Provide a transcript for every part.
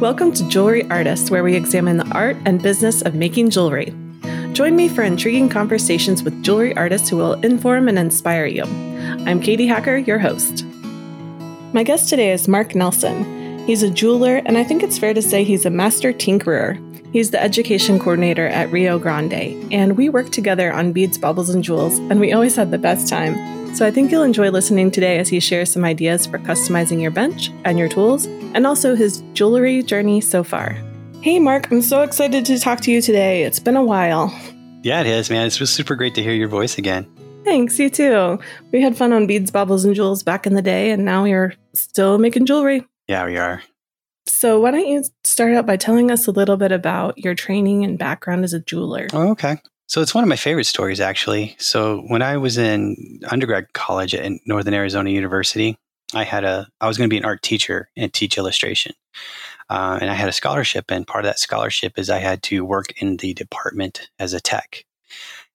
Welcome to Jewelry Artists, where we examine the art and business of making jewelry. Join me for intriguing conversations with jewelry artists who will inform and inspire you. I'm Katie Hacker, your host. My guest today is Mark Nelson. He's a jeweler, and I think it's fair to say he's a master tinkerer. He's the education coordinator at Rio Grande, and we work together on beads, baubles, and jewels, and we always had the best time. So I think you'll enjoy listening today as he shares some ideas for customizing your bench and your tools, and also his jewelry journey so far. Hey, Mark, I'm so excited to talk to you today. It's been a while. Yeah, it is, man. It was super great to hear your voice again. Thanks, you too. We had fun on beads, baubles, and jewels back in the day, and now we're still making jewelry. Yeah, we are. So, why don't you start out by telling us a little bit about your training and background as a jeweler? Oh, okay. So, it's one of my favorite stories, actually. So, when I was in undergrad college at Northern Arizona University, I had a I was going to be an art teacher and teach illustration. Uh, and I had a scholarship, and part of that scholarship is I had to work in the department as a tech.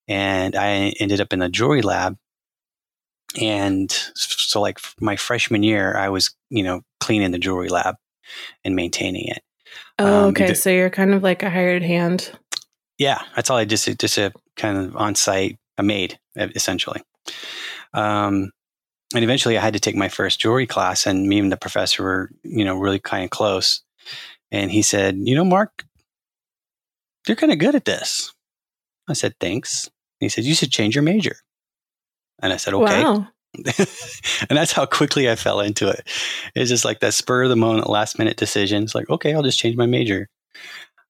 And I ended up in the jewelry lab. And so, like my freshman year, I was, you know, cleaning the jewelry lab and maintaining it. Oh, um, okay. The, so you're kind of like a hired hand. Yeah, that's all I just just a kind of on site, a maid essentially. Um, and eventually I had to take my first jewelry class and me and the professor were, you know, really kind of close. And he said, you know, Mark, you're kind of good at this. I said, thanks. And he said, you should change your major. And I said, okay. Wow. and that's how quickly I fell into it. It's just like that spur of the moment, last minute decision. It's like, okay, I'll just change my major.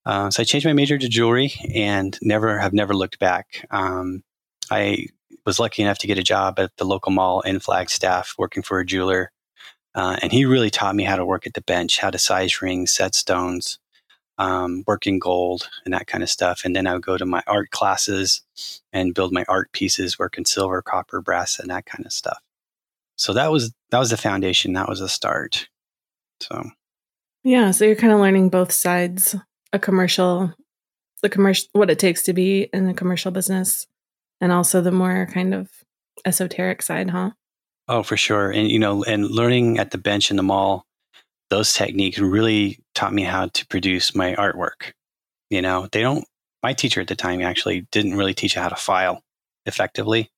Uh, so I changed my major to jewelry and never have never looked back. Um, I was lucky enough to get a job at the local mall in Flagstaff working for a jeweler. Uh, and he really taught me how to work at the bench, how to size rings, set stones, um, working gold, and that kind of stuff. And then I would go to my art classes and build my art pieces, working silver, copper, brass, and that kind of stuff. So that was that was the foundation. That was the start. So, yeah. So you're kind of learning both sides: a commercial, the commercial, what it takes to be in the commercial business, and also the more kind of esoteric side, huh? Oh, for sure. And, you know, and learning at the bench in the mall, those techniques really taught me how to produce my artwork. You know, they don't, my teacher at the time actually didn't really teach you how to file effectively.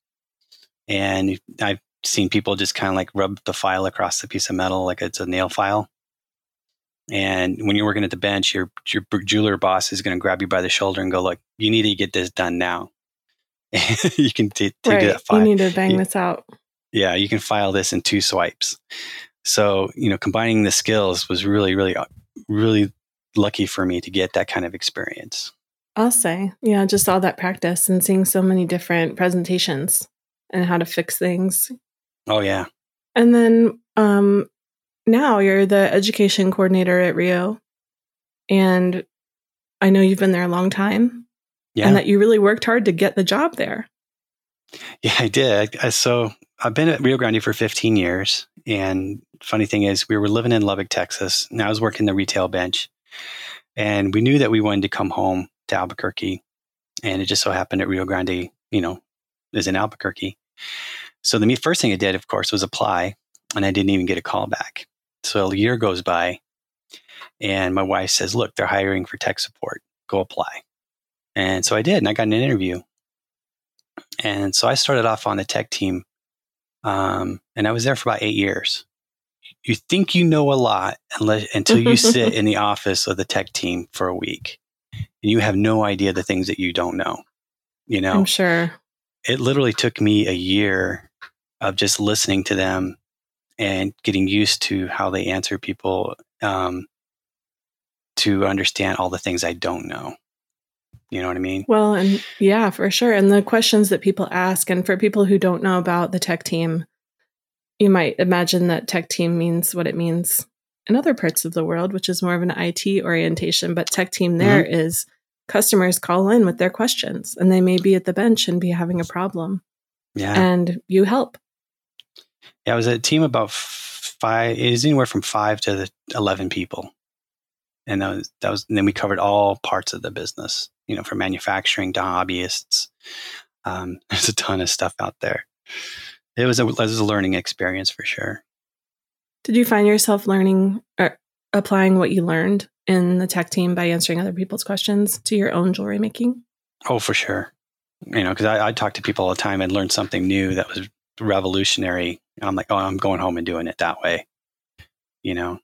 And I've seen people just kind of like rub the file across the piece of metal like it's a nail file. And when you're working at the bench, your your jeweler boss is going to grab you by the shoulder and go, "Look, you need to get this done now." you can t- take right. that file. You need to bang you, this out. Yeah, you can file this in two swipes. So, you know, combining the skills was really, really, uh, really lucky for me to get that kind of experience. I'll say, yeah, just all that practice and seeing so many different presentations and how to fix things. Oh, yeah. And then um, now you're the education coordinator at Rio. And I know you've been there a long time yeah. and that you really worked hard to get the job there. Yeah, I did. I, so I've been at Rio Grande for 15 years. And funny thing is, we were living in Lubbock, Texas. And I was working the retail bench. And we knew that we wanted to come home to Albuquerque. And it just so happened that Rio Grande, you know, is in Albuquerque. So the first thing I did, of course, was apply. And I didn't even get a call back. So a year goes by. And my wife says, Look, they're hiring for tech support. Go apply. And so I did. And I got an interview. And so I started off on the tech team. Um, and I was there for about eight years. You think you know a lot unless, until you sit in the office of the tech team for a week and you have no idea the things that you don't know. You know, I'm sure it literally took me a year of just listening to them and getting used to how they answer people um, to understand all the things I don't know. You know what I mean? Well, and yeah, for sure. And the questions that people ask, and for people who don't know about the tech team, you might imagine that tech team means what it means in other parts of the world, which is more of an IT orientation. But tech team there mm-hmm. is customers call in with their questions and they may be at the bench and be having a problem. Yeah. And you help. Yeah, it was a team about five, it was anywhere from five to 11 people. And that was, that was, and then we covered all parts of the business you know, from manufacturing to hobbyists. Um, there's a ton of stuff out there. It was a, it was a learning experience for sure. Did you find yourself learning or applying what you learned in the tech team by answering other people's questions to your own jewelry making? Oh, for sure. You know, because I, I talk to people all the time and learn something new that was revolutionary. I'm like, oh, I'm going home and doing it that way. You know,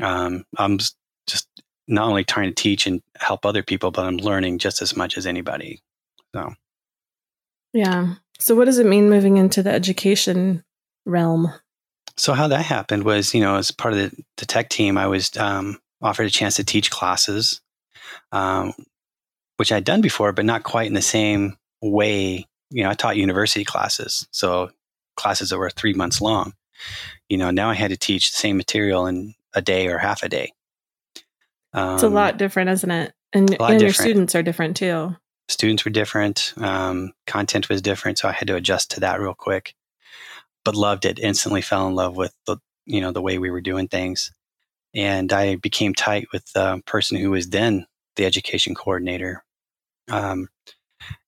um, I'm just not only trying to teach and help other people, but I'm learning just as much as anybody. So, yeah. So, what does it mean moving into the education realm? So, how that happened was, you know, as part of the, the tech team, I was um, offered a chance to teach classes, um, which I'd done before, but not quite in the same way. You know, I taught university classes, so classes that were three months long. You know, now I had to teach the same material in a day or half a day. Um, it's a lot different, isn't it? And, and different. your students are different too. Students were different. Um, content was different, so I had to adjust to that real quick. But loved it. Instantly fell in love with the you know the way we were doing things, and I became tight with the person who was then the education coordinator. Um,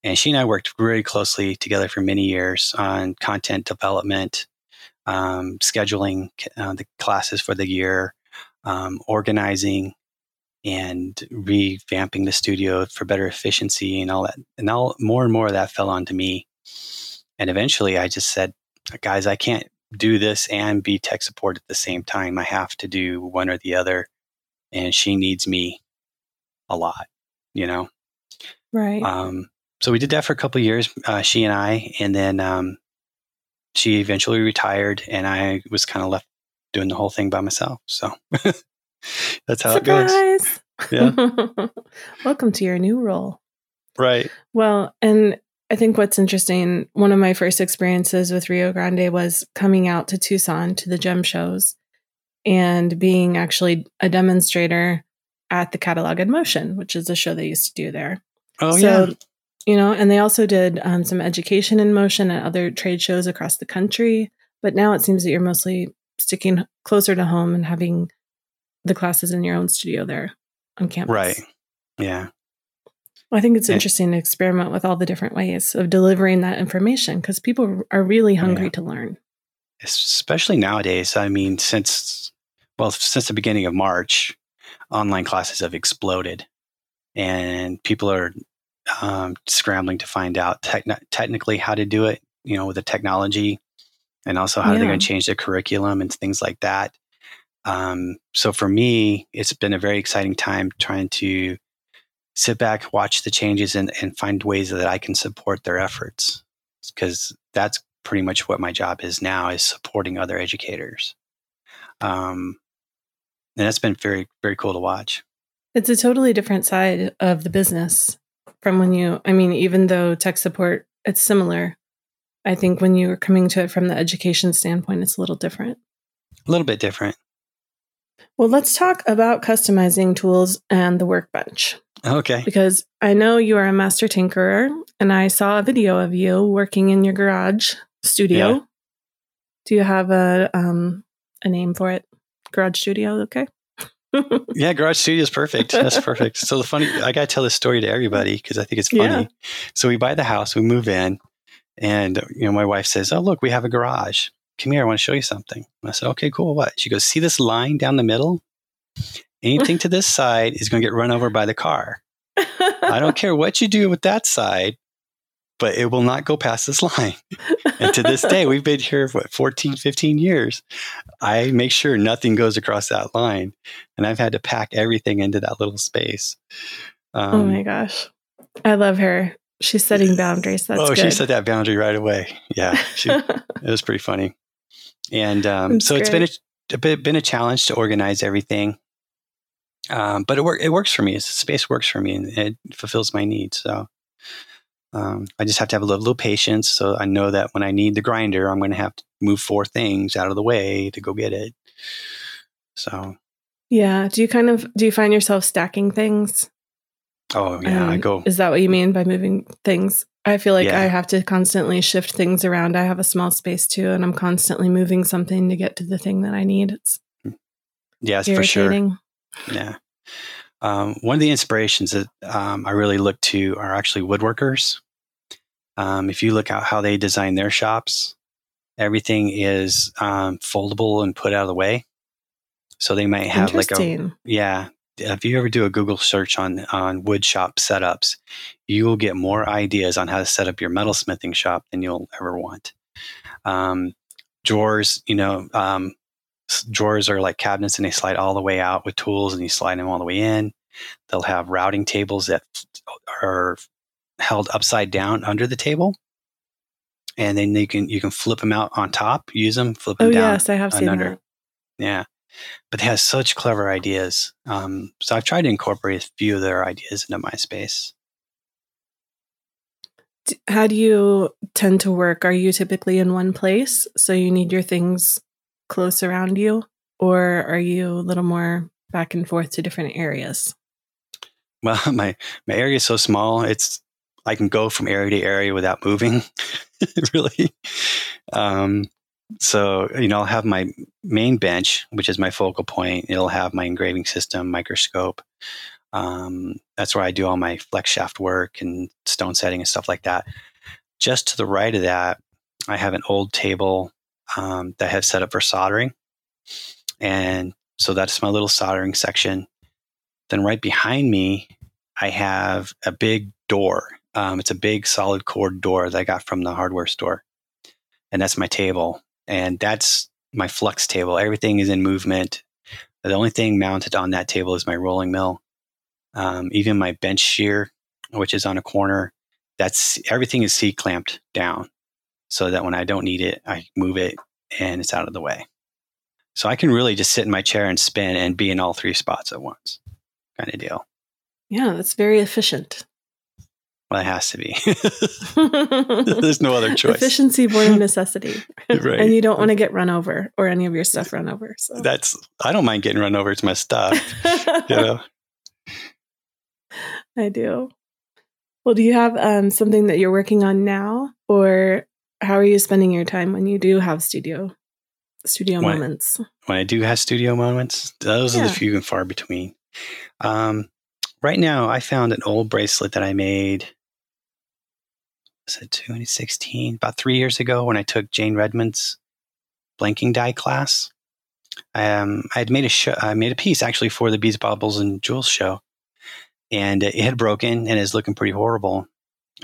and she and I worked very closely together for many years on content development, um, scheduling uh, the classes for the year, um, organizing, and revamping the studio for better efficiency and all that. And all more and more of that fell onto me. And eventually, I just said, "Guys, I can't do this and be tech support at the same time. I have to do one or the other." And she needs me a lot, you know. Right. Um, so we did that for a couple years, uh, she and I, and then um, she eventually retired, and I was kind of left doing the whole thing by myself. So that's how Surprise! it goes. Yeah. Welcome to your new role. Right. Well, and I think what's interesting, one of my first experiences with Rio Grande was coming out to Tucson to the gem shows and being actually a demonstrator at the Catalog in Motion, which is a show they used to do there. Oh, so, yeah you know, and they also did um, some education in motion at other trade shows across the country. But now it seems that you're mostly sticking closer to home and having the classes in your own studio there on campus. Right. Yeah. Well, I think it's interesting to experiment with all the different ways of delivering that information because people are really hungry yeah. to learn. Especially nowadays. I mean, since, well, since the beginning of March, online classes have exploded and people are um, scrambling to find out technically how to do it, you know, with the technology, and also how yeah. they're going to change the curriculum and things like that. Um, so for me, it's been a very exciting time trying to sit back, watch the changes, and, and find ways that I can support their efforts because that's pretty much what my job is now is supporting other educators. Um, and that's been very, very cool to watch. It's a totally different side of the business from when you, I mean, even though tech support, it's similar. I think when you're coming to it from the education standpoint, it's a little different. A little bit different. Well, let's talk about customizing tools and the workbench. Okay. Because I know you are a master tinkerer, and I saw a video of you working in your garage studio. Yeah. Do you have a um, a name for it? Garage studio, okay? yeah, Garage Studio is perfect. That's perfect. So the funny, I got to tell this story to everybody because I think it's funny. Yeah. So we buy the house, we move in, and you know, my wife says, "Oh, look, we have a garage. Come here, I want to show you something." And I said, "Okay, cool. What?" She goes, "See this line down the middle? Anything to this side is going to get run over by the car. I don't care what you do with that side but it will not go past this line. and to this day, we've been here for what, 14, 15 years. I make sure nothing goes across that line. And I've had to pack everything into that little space. Um, oh my gosh. I love her. She's setting boundaries. That's oh, good. she set that boundary right away. Yeah. She, it was pretty funny. And um, so great. it's been a, a bit, been a challenge to organize everything. Um, but it, work, it works for me. It's, space works for me and it fulfills my needs. So um, I just have to have a little, little, patience. So I know that when I need the grinder, I'm going to have to move four things out of the way to go get it. So, yeah. Do you kind of do you find yourself stacking things? Oh yeah, um, I go. Is that what you mean by moving things? I feel like yeah. I have to constantly shift things around. I have a small space too, and I'm constantly moving something to get to the thing that I need. It's yes, for sure. Yeah. Um, one of the inspirations that um, I really look to are actually woodworkers. Um, if you look at how they design their shops, everything is um, foldable and put out of the way. So they might have like a yeah, if you ever do a Google search on on wood shop setups, you will get more ideas on how to set up your metalsmithing shop than you'll ever want. Um, drawers, you know, um, drawers are like cabinets and they slide all the way out with tools and you slide them all the way in. They'll have routing tables that are held upside down under the table. And then you can you can flip them out on top, use them, flip them oh, down. yes, I have seen under. that. Yeah. But they have such clever ideas. Um, so I've tried to incorporate a few of their ideas into my space. How do you tend to work? Are you typically in one place, so you need your things close around you, or are you a little more back and forth to different areas? Well, my my area is so small; it's I can go from area to area without moving, really. Um, so you know, I'll have my main bench, which is my focal point. It'll have my engraving system, microscope. Um, that's where I do all my flex shaft work and stone setting and stuff like that. Just to the right of that, I have an old table um, that I have set up for soldering, and so that's my little soldering section. Then right behind me, I have a big door. Um, it's a big solid core door that I got from the hardware store, and that's my table, and that's my flux table. Everything is in movement. The only thing mounted on that table is my rolling mill. Um, even my bench shear, which is on a corner, that's everything is C clamped down, so that when I don't need it, I move it and it's out of the way. So I can really just sit in my chair and spin and be in all three spots at once, kind of deal. Yeah, that's very efficient. Well, it has to be. There's no other choice. Efficiency born of necessity. Right. and you don't want to get run over or any of your stuff run over. So That's I don't mind getting run over. It's my stuff. You know. I do. Well, do you have um, something that you're working on now, or how are you spending your time when you do have studio studio When- moments? when I do have studio moments, those are the few and far between. Um, right now, I found an old bracelet that I made. Was it 2016? About three years ago, when I took Jane Redmond's blanking die class. Um, I had made a show, I made a piece actually for the Beads, Baubles, and Jewels show, and it had broken and is looking pretty horrible.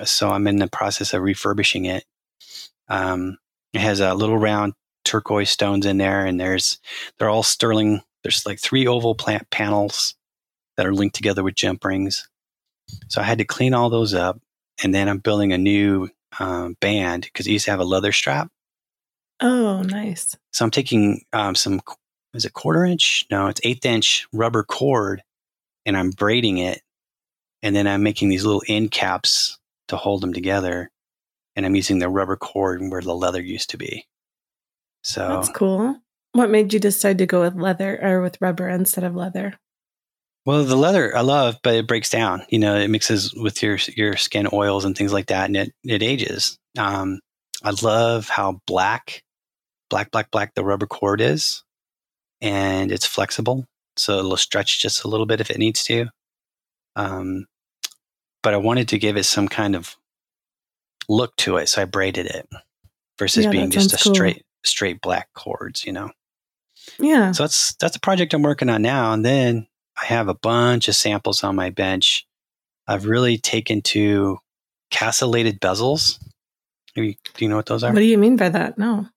So I'm in the process of refurbishing it. Um, it has a little round turquoise stones in there, and there's they're all sterling. There's like three oval plant panels that are linked together with jump rings. So I had to clean all those up, and then I'm building a new um, band because it used to have a leather strap. Oh, nice. So I'm taking um, some is it quarter inch? No, it's eighth inch rubber cord, and I'm braiding it, and then I'm making these little end caps to hold them together, and I'm using the rubber cord where the leather used to be. So That's cool. What made you decide to go with leather or with rubber instead of leather? Well, the leather I love, but it breaks down. You know, it mixes with your your skin oils and things like that, and it it ages. Um, I love how black, black, black, black the rubber cord is, and it's flexible, so it'll stretch just a little bit if it needs to. Um, but I wanted to give it some kind of look to it, so I braided it versus Yeah, being just a cool. straight straight black cords. You know. Yeah. So that's that's a project I'm working on now. And then I have a bunch of samples on my bench. I've really taken to castellated bezels. Do you, do you know what those are? What do you mean by that? No.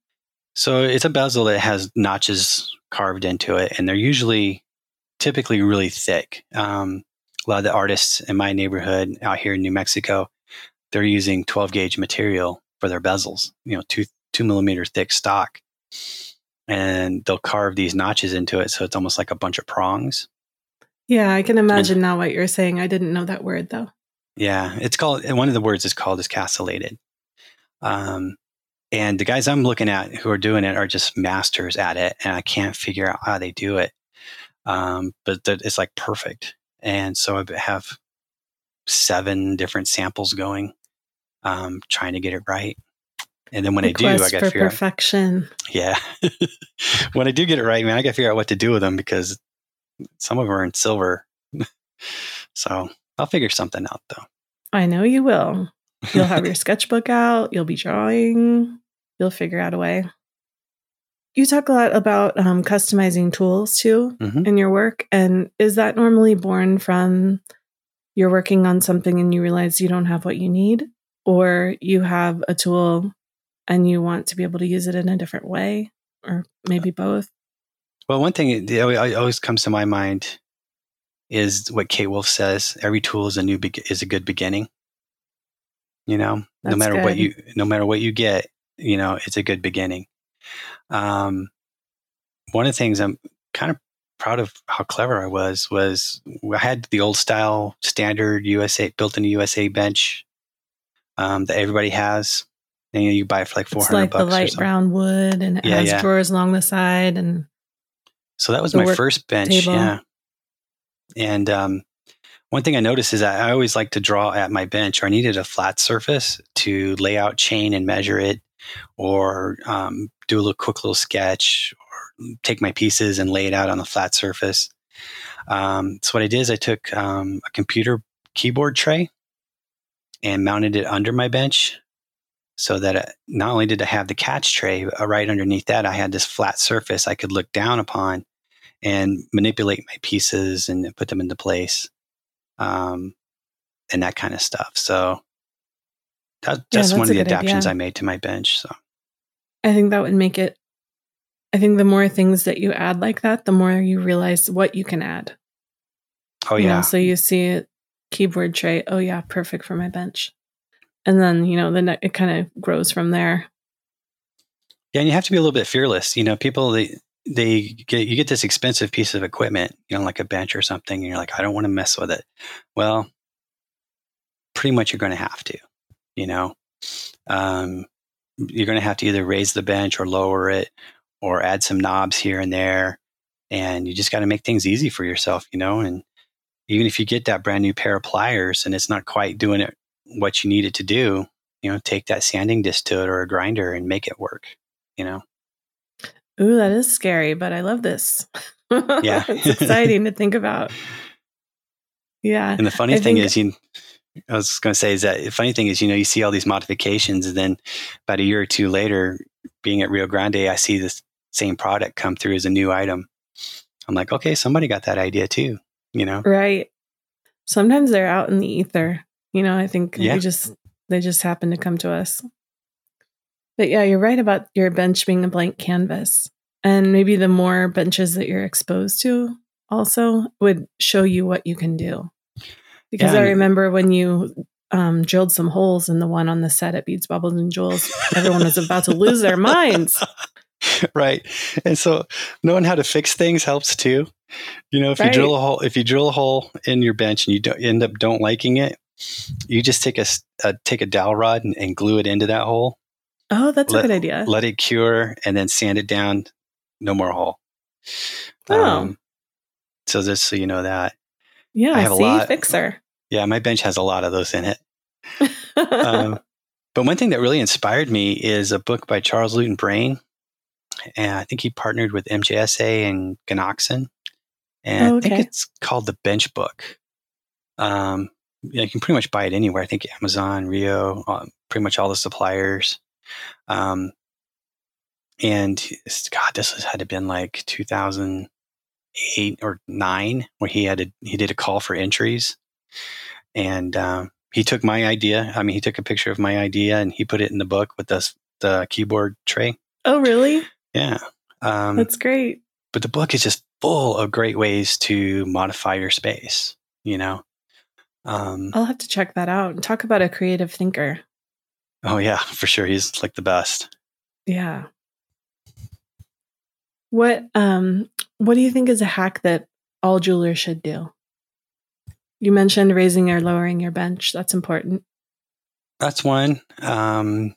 So it's a bezel that has notches carved into it, and they're usually typically really thick. Um, a lot of the artists in my neighborhood out here in New Mexico, they're using 12 gauge material for their bezels. You know, two two millimeter thick stock, and they'll carve these notches into it, so it's almost like a bunch of prongs. Yeah, I can imagine now what you're saying. I didn't know that word though. Yeah, it's called. One of the words is called is castellated. Um, and the guys I'm looking at who are doing it are just masters at it, and I can't figure out how they do it. Um, but that it's like perfect. And so I have seven different samples going, um, trying to get it right. And then when The I do, I got to figure out. perfection. Yeah, when I do get it right, man, I got to figure out what to do with them because some of them are in silver. so I'll figure something out though. I know you will. You'll have your sketchbook out. You'll be drawing. You'll figure out a way. You talk a lot about um, customizing tools too Mhm. in your work. And is that normally born from you're working on something and you realize you don't have what you need, or you have a tool and you want to be able to use it in a different way, or maybe both? Well, one thing that always comes to my mind is what Kate Wolf says: every tool is a new be- is a good beginning. You know, no That's matter what you no matter what you get, you know, it's a good beginning. Um, one of the things I'm kind of proud of how clever I was was I had the old style standard USA built in the USA bench um, that everybody has. And you, know, you buy it for like four hundred It's hundred like the bucks light brown wood and it Yeah, has yeah. drawers along the side. And So that was my first bench. table. Yeah. And um, one thing I noticed is I always like to draw at my bench, or I needed a flat surface to lay out chain and measure it, or um, do a little quick little sketch, or take my pieces and lay it out on the flat surface. Um, so what I did is I took um, a computer keyboard tray and mounted it under my bench. So that uh, not only did I have the catch tray, uh, right underneath that, I had this flat surface I could look down upon and manipulate my pieces and put them into place um, and that kind of stuff. So that, Yeah, that's one of the adaptations idea. I made to my bench. So I think that would make it, I think the more things that you add like that, the more you realize what you can add. oh You know, yeah, so you see a keyboard tray. Oh yeah, perfect for my bench. And then you know, then it kind of grows from there. yeah, and you have to be a little bit fearless. You know, people they they get you get this expensive piece of equipment, you know, like a bench or something, and you're like, I don't want to mess with it. Well, pretty much you're going to have to. You know, um, you're going to have to either raise the bench or lower it, or add some knobs here and there, and you just got to make things easy for yourself. You know, and even if you get that brand new pair of pliers and it's not quite doing it what you need it to do, you know, take that sanding disc to it or a grinder and make it work. You know. Ooh, that is scary, but I love this. Yeah. it's exciting to think about. Yeah. And the funny I thing think- is, you, I was going to say is that the funny thing is, you know, you see all these modifications, and then about a year or two later, being at Rio Grande, I see this same product come through as a new item. I'm like, okay, somebody got that idea too. You know, Right. Sometimes they're out in the ether. You know, I think Yeah. we just they just happen to come to us. But yeah, you're right about your bench being a blank canvas. And maybe the more benches that you're exposed to also would show you what you can do. Because Yeah, I remember when you um, drilled some holes in the one on the set at Beads, Baubles, and Jewels, everyone was about to lose their minds. right? And so knowing how to fix things helps too. You know, if you drill a hole, if you drill a hole in your bench and you don't, end up don't liking it, you just take a, a take a dowel rod and, and glue it into that hole. Oh, that's Let- a good idea. let it cure and then sand it down no more hole Oh. so just so you know that yeah, I have a see, lot- fixer. Yeah my bench has a lot of those in it. Um, but one thing that really inspired me is a book by Charles Lewton-Brain and i think he partnered with MJSA and Ganoksin and Oh, i think it's called the bench book. Um, you can pretty much buy it anywhere. I think amazon rio um, pretty much all the suppliers. Um, and God, this has had to been like 2008 or nine, where he had a, he did a call for entries, and um, he took my idea. I mean, he took a picture of my idea and he put it in the book with the the keyboard tray. oh, really? Yeah, um, That's great. but the book is just full of great ways to modify your space. You know. Um, I'll have to check that out and talk about a creative thinker. oh yeah, for sure. He's like the best. Yeah. What um what do you think is a hack that all jewelers should do? You mentioned raising or lowering your bench. That's important. That's one. Um,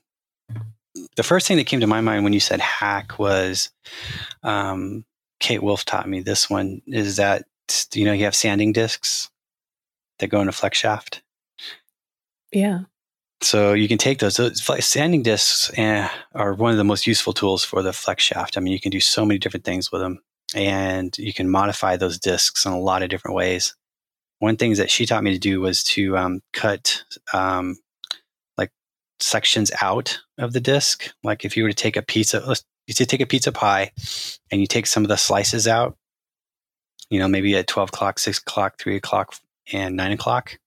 the first thing that came to my mind when you said hack was um, Kate Wolf taught me this one is that, you know, you have sanding discs that go in a flex shaft. Yeah. So you can take those. those sanding discs eh, are one of the most useful tools for the flex shaft. I mean, you can do so many different things with them and you can modify those discs in a lot of different ways. One thing that she taught me to do was to um, cut um, like sections out of the disc. Like if you were to take a pizza, of, let's you take a pizza pie and you take some of the slices out, you know, maybe at 12 o'clock, 6 o'clock, 3 o'clock, and 9 o'clock.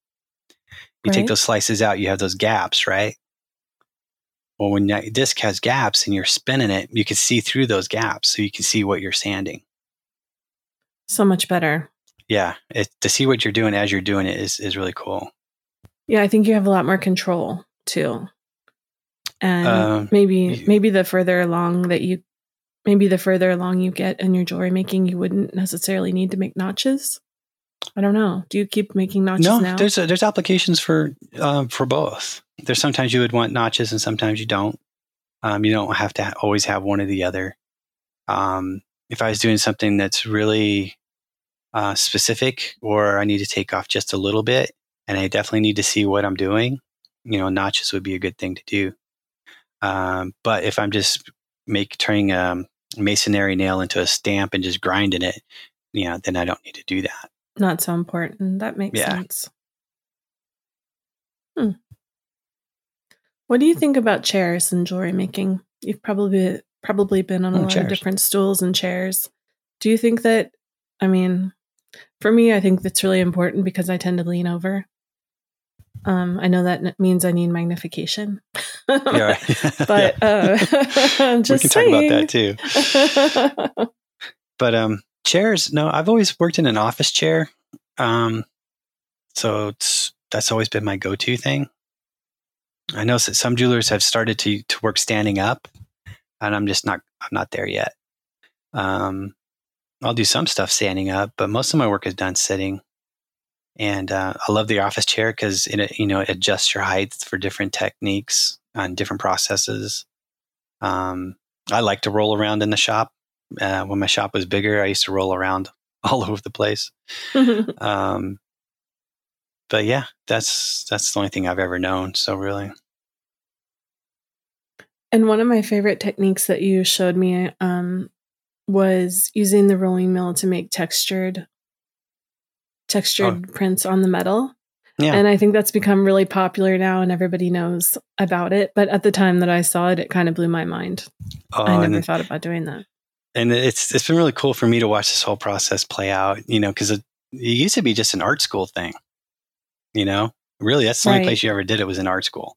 You right. take those slices out, you have those gaps, right? Well, when that disc has gaps and you're spinning it, you can see through those gaps. So you can see what you're sanding. So much better. Yeah. It, to see what you're doing as you're doing it is, is really cool. Yeah. I think you have a lot more control too and uh, maybe maybe the further along that you maybe the further along you get in your jewelry making you wouldn't necessarily need to make notches i don't know do you keep making notches no now? there's a, there's applications for um, for both there's sometimes you would want notches and sometimes you don't um, you don't have to ha- always have one or the other um, if i was doing something that's really uh, specific or i need to take off just a little bit and i definitely need to see what i'm doing you know notches would be a good thing to do um, but if I'm just make turning a masonry nail into a stamp and just grinding it, you know, then I don't need to do that. Not so important. That makes yeah. sense. Hmm. What do you think about chairs and jewelry making? You've probably probably been on a oh, lot chairs. of different stools and chairs. Do you think that? I mean, for me, I think that's really important because I tend to lean over. Um, I know that means I need magnification. yeah, but uh, we can saying. talk about that too. but um, chairs, no, I've always worked in an office chair, um, so that's always been my go-to thing. I know that some jewelers have started to to work standing up, and I'm just not I'm not there yet. Um, I'll do some stuff standing up, but most of my work is done sitting. And uh, I love the office chair because it you know it adjusts your height for different techniques and different processes. Um, I like to roll around in the shop. Uh, when my shop was bigger, I used to roll around all over the place. um, but yeah, that's that's the only thing I've ever known. So really. And one of my favorite techniques that you showed me um, was using the rolling mill to make textured textured oh. prints on the metal. Yeah. And I think that's become really popular now and everybody knows about it. But at the time that I saw it, it kind of blew my mind. Oh, I never thought about doing that. And it's it's been really cool for me to watch this whole process play out, you know, because it, it, used to be just an art school thing. You know, really that's the right. only place you ever did it was in art school.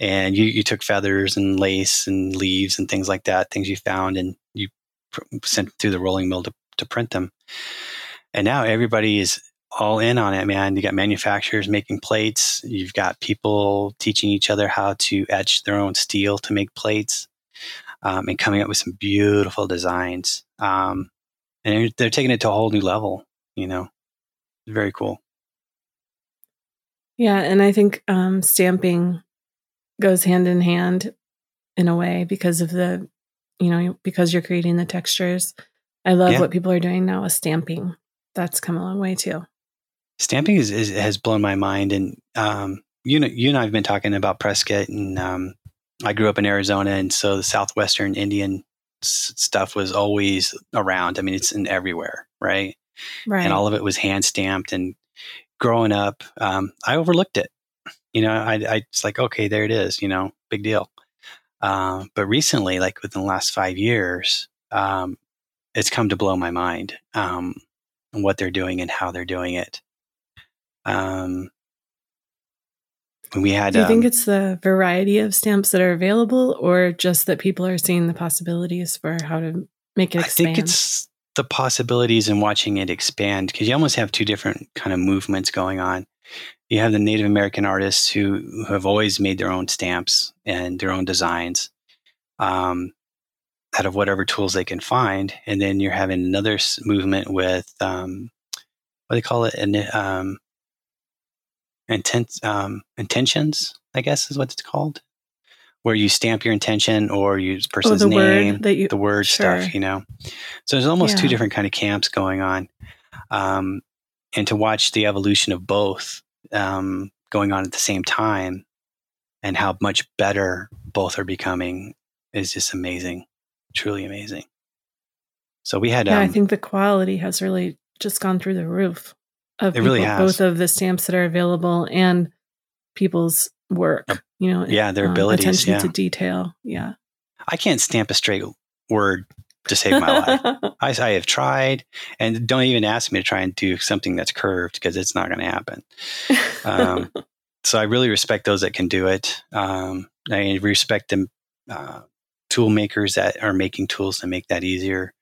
And you, you took feathers and lace and leaves and things like that, things you found, and you sent through the rolling mill to, to print them. And now everybody is all in on it, man. You got manufacturers making plates. You've got people teaching each other how to etch their own steel to make plates, um, and coming up with some beautiful designs. Um, and they're taking it to a whole new level. You know, very cool. Yeah, and I think um, stamping goes hand in hand in a way because of the, you know, because you're creating the textures. I love yeah. what people are doing now with stamping. That's come a long way too stamping is, is, has blown my mind. And um, you know, you and I have been talking about Prescott, and um, I grew up in Arizona, and so the southwestern Indian s- stuff was always around. I mean, it's in everywhere, right? Right. And all of it was hand stamped. And growing up, um, I overlooked it. You know, I, I it's like, okay, there it is. You know, big deal. Uh, but recently, like within the last five years, um, it's come to blow my mind um, what they're doing and how they're doing it. Um, we had. Do you um, think it's the variety of stamps that are available, or just that people are seeing the possibilities for how to make it expand? I think it's the possibilities and watching it expand because you almost have two different kind of movements going on. You have the Native American artists who, who have always made their own stamps and their own designs um, out of whatever tools they can find, and then you're having another movement with um, what do they call it? And um, intent um, intentions, I guess is what it's called, where you stamp your intention or use oh, person's oh, name, word you, the word sure. stuff, you know. So there's almost yeah. two different kind of camps going on, um, and to watch the evolution of both um, going on at the same time, and how much better both are becoming is just amazing, truly amazing. So we had, yeah, I um think the quality has really just gone through the roof of it people, really has. both of the stamps that are available and people's work. You know, yeah, their um, abilities, attention yeah. to detail. Yeah, I can't stamp a straight word to save my life. I, I have tried, and don't even ask me to try and do something that's curved because it's not going to happen. Um, so I really respect those that can do it. Um, I respect them uh, tool makers that are making tools to make that easier.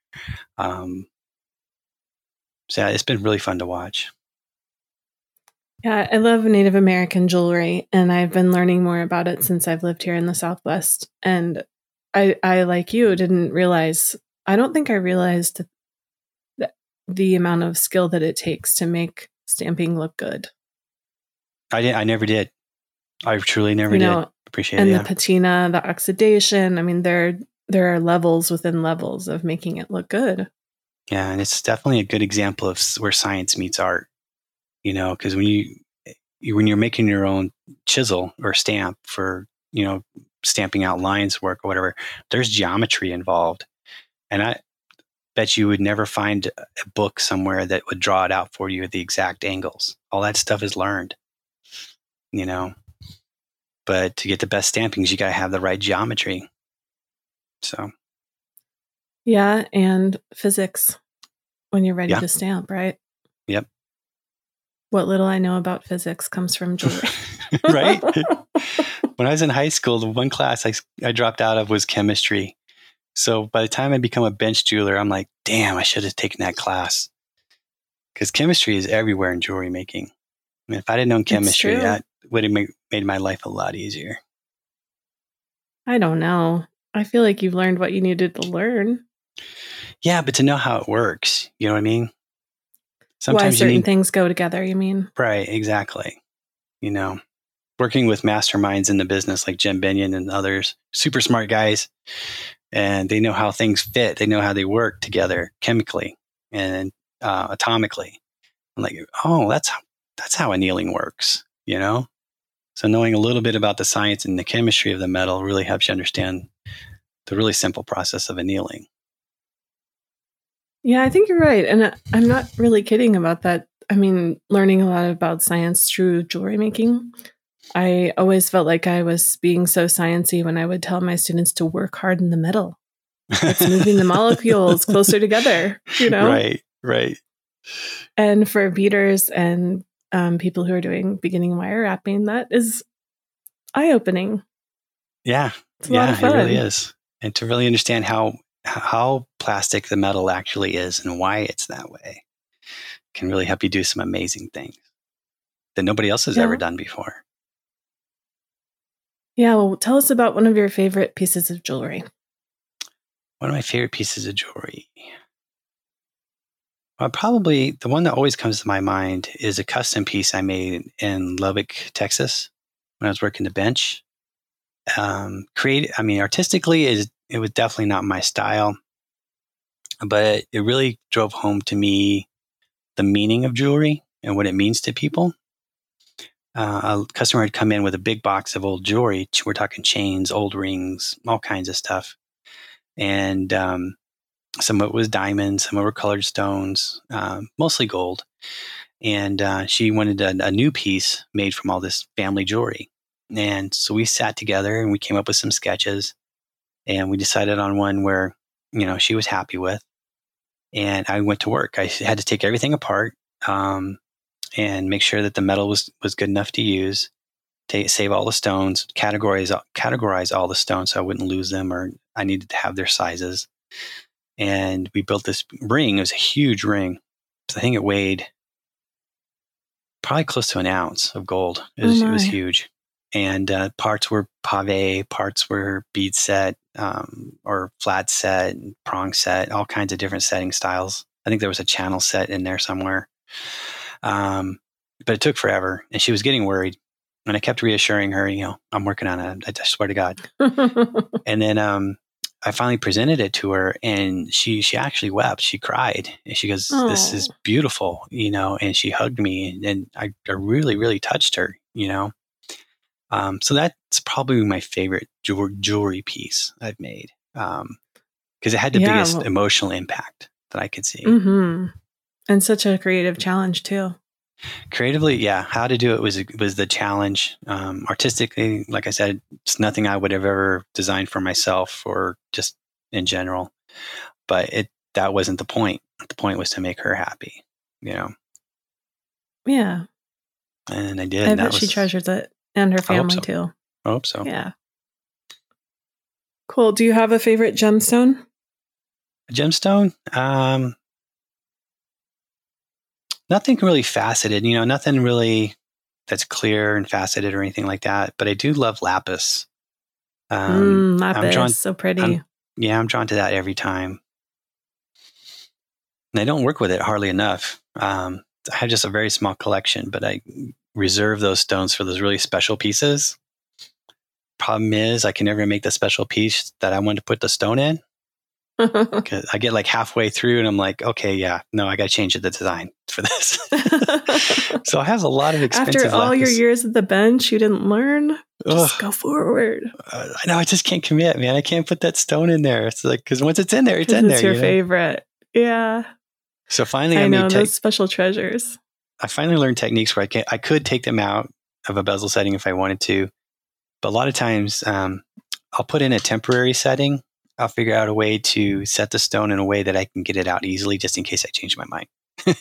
Um, so yeah, it's been really fun to watch. Yeah, I love Native American jewelry, and I've been learning more about it since I've lived here in the Southwest. And I, I like you, didn't realize. I don't think I realized the, the amount of skill that it takes to make stamping look good. I did. I never did. I truly never you know, did. Appreciate and it. And the patina, the oxidation. I mean, there there are levels within levels of making it look good. Yeah, and it's definitely a good example of where science meets art. You know, because when you, you when you're making your own chisel or stamp for you know stamping out lines work or whatever, there's geometry involved, and I bet you would never find a book somewhere that would draw it out for you at the exact angles. All that stuff is learned. You know, but to get the best stampings, you got to have the right geometry. So, yeah, and physics when you're ready yeah. to stamp, right? Yep. What little I know about physics comes from jewelry. right? when I was in high school, the one class I, I dropped out of was chemistry. So by the time I become a bench jeweler, I'm like, damn, I should have taken that class. Because chemistry is everywhere in jewelry making. I mean, if I didn't know chemistry, that would have made my life a lot easier. I don't know. I feel like you've learned what you needed to learn. Yeah, but to know how it works, you know what I mean? Sometimes Why certain need, things go together, you mean? Right, exactly. You know, working with masterminds in the business like Jim Binnion and others, super smart guys, and they know how things fit. They know how they work together chemically and uh, atomically. I'm like, oh, that's that's how annealing works, you know? So knowing a little bit about the science and the chemistry of the metal really helps you understand the really simple process of annealing. Yeah, I think you're right. And I'm not really kidding about that. I mean, learning a lot about science through jewelry making. I always felt like I was being so sciency when I would tell my students to work hard in the metal. It's moving the molecules closer together, you know? Right, right. And for beaders and um, people who are doing beginning wire wrapping, that is eye opening. Yeah, yeah, it really is. And to really understand how how plastic the metal actually is and why it's that way can really help you do some amazing things that nobody else has yeah. ever done before. Yeah, well, tell us about one of your favorite pieces of jewelry. One of my favorite pieces of jewelry. Well, probably the one that always comes to my mind is a custom piece I made in Lubbock, Texas, when I was working the bench. Um, create, I mean, artistically, is it was definitely not my style, but it really drove home to me the meaning of jewelry and what it means to people. Uh, a customer had come in with a big box of old jewelry. We're talking chains, old rings, all kinds of stuff, and um, some of it was diamonds, some of it were colored stones, uh, mostly gold. And uh, she wanted a, a, new piece made from all this family jewelry. And so we sat together and we came up with some sketches and we decided on one where, you know, she was happy with. And I went to work. I had to take everything apart um, and make sure that the metal was, was good enough to use, take, save all the stones, categorize, categorize all the stones so I wouldn't lose them or I needed to have their sizes and we built this ring. It was a huge ring. I think it weighed probably close to an ounce of gold. It was, oh it was huge. And uh, parts were pave, parts were bead set um, or flat set, prong set, all kinds of different setting styles. I think there was a channel set in there somewhere. Um, but it took forever, and she was getting worried. And I kept reassuring her, you know, I'm working on it. I swear to God. and then um, I finally presented it to her and she she actually wept. She cried. And she goes, Aww. This is beautiful, you know, and she hugged me and I, I really, really touched her, you know. Um, so that's probably my favorite jewelry piece I've made. Um, because it had the yeah, biggest emotional impact that I could see. Mm-hmm. And such a creative challenge too. Creatively, yeah, how to do it was was the challenge. Um, artistically, like I said, it's nothing I would have ever designed for myself or just in general. but it that wasn't the point. The point was to make her happy, you know. Yeah. And I did. I bet she was- treasures it and her family so. too. I hope so. Yeah. Cool. Do you have a favorite gemstone? A gemstone, um, nothing really faceted. You know, nothing really that's clear and faceted or anything like that. But I do love lapis. Um, mm, lapis, drawn- so pretty. I'm- yeah, I'm drawn to that every time. And I don't work with it hardly enough. Um, I have just a very small collection, but I reserve those stones for those really special pieces. Problem is, I can never make the special piece that I want to put the stone in. 'Cause I get like halfway through and I'm like, okay, yeah, no, I got to change the design for this. so I have a lot of expensive. After all your years at the bench, you didn't learn. Ugh, Just go forward. uh, I know I just can't commit, man. I can't put that stone in there. It's like because once it's in there, it's in It's there. your you know? favorite. Yeah. So finally, I, I made know tech- those special treasures. I finally learned techniques where I can I could take them out of a bezel setting if I wanted to, but a lot of times um, I'll put in a temporary setting. I'll figure out a way to set the stone in a way that I can get it out easily, just in case I change my mind.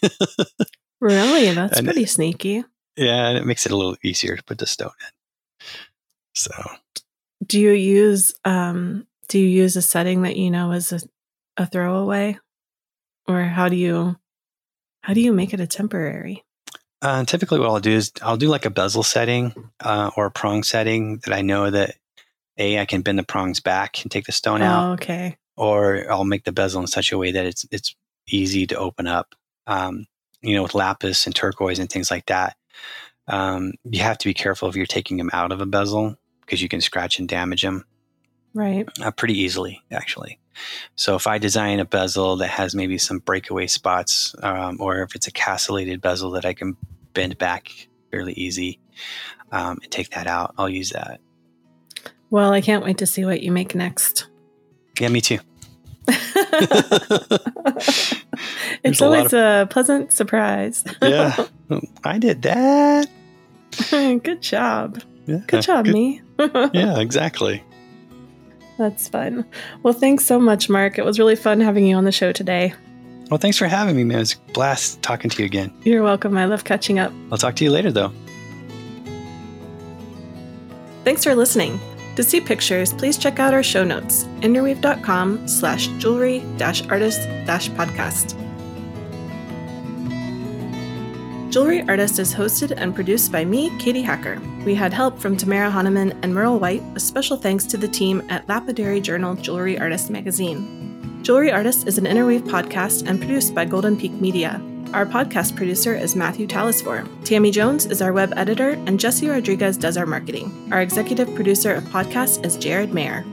Really? That's And- pretty sneaky. yeah, and it makes it a little easier to put the stone in. So Do you use um do you use a setting that you know is a, a throwaway? Or how do you how do you make it a temporary? uh, typically, what I'll do is I'll do like a bezel setting uh, or a prong setting that I know that a I can bend the prongs back and take the stone out. Oh, okay. or I'll make the bezel in such a way that it's it's easy to open up. Um, you know, with lapis and turquoise and things like that, um, you have to be careful if you're taking them out of a bezel because you can scratch and damage them Right. uh, pretty easily, actually. So if I design a bezel that has maybe some breakaway spots, um, or if it's a castellated bezel that I can bend back fairly easy um, and take that out, I'll use that. Well, I can't wait to see what you make next. Yeah, me too. it's a lot always a pleasant surprise. yeah, I did that. Good job. Yeah, Good job, me. yeah, exactly. That's fun. Well, thanks so much, Mark. It was really fun having you on the show today. Well, thanks for having me, man. It's a blast talking to you again. You're welcome. I love catching up. I'll talk to you later, though. Thanks for listening. To see pictures, please check out our show notes, interweave.com slash jewelry dash artist dash podcast. Jewelry Artist is hosted and produced by me, Katie Hacker. We had help from Tamara Honaman and Merle White, a special thanks to the team at Lapidary Journal Jewelry Artist magazine. Jewelry Artist is an Interweave podcast and produced by Golden Peak Media. Our podcast producer is Matthew Talisfor. Tammy Jones is our web editor, and Jesse Rodriguez does our marketing. Our executive producer of podcasts is Jared Mayer.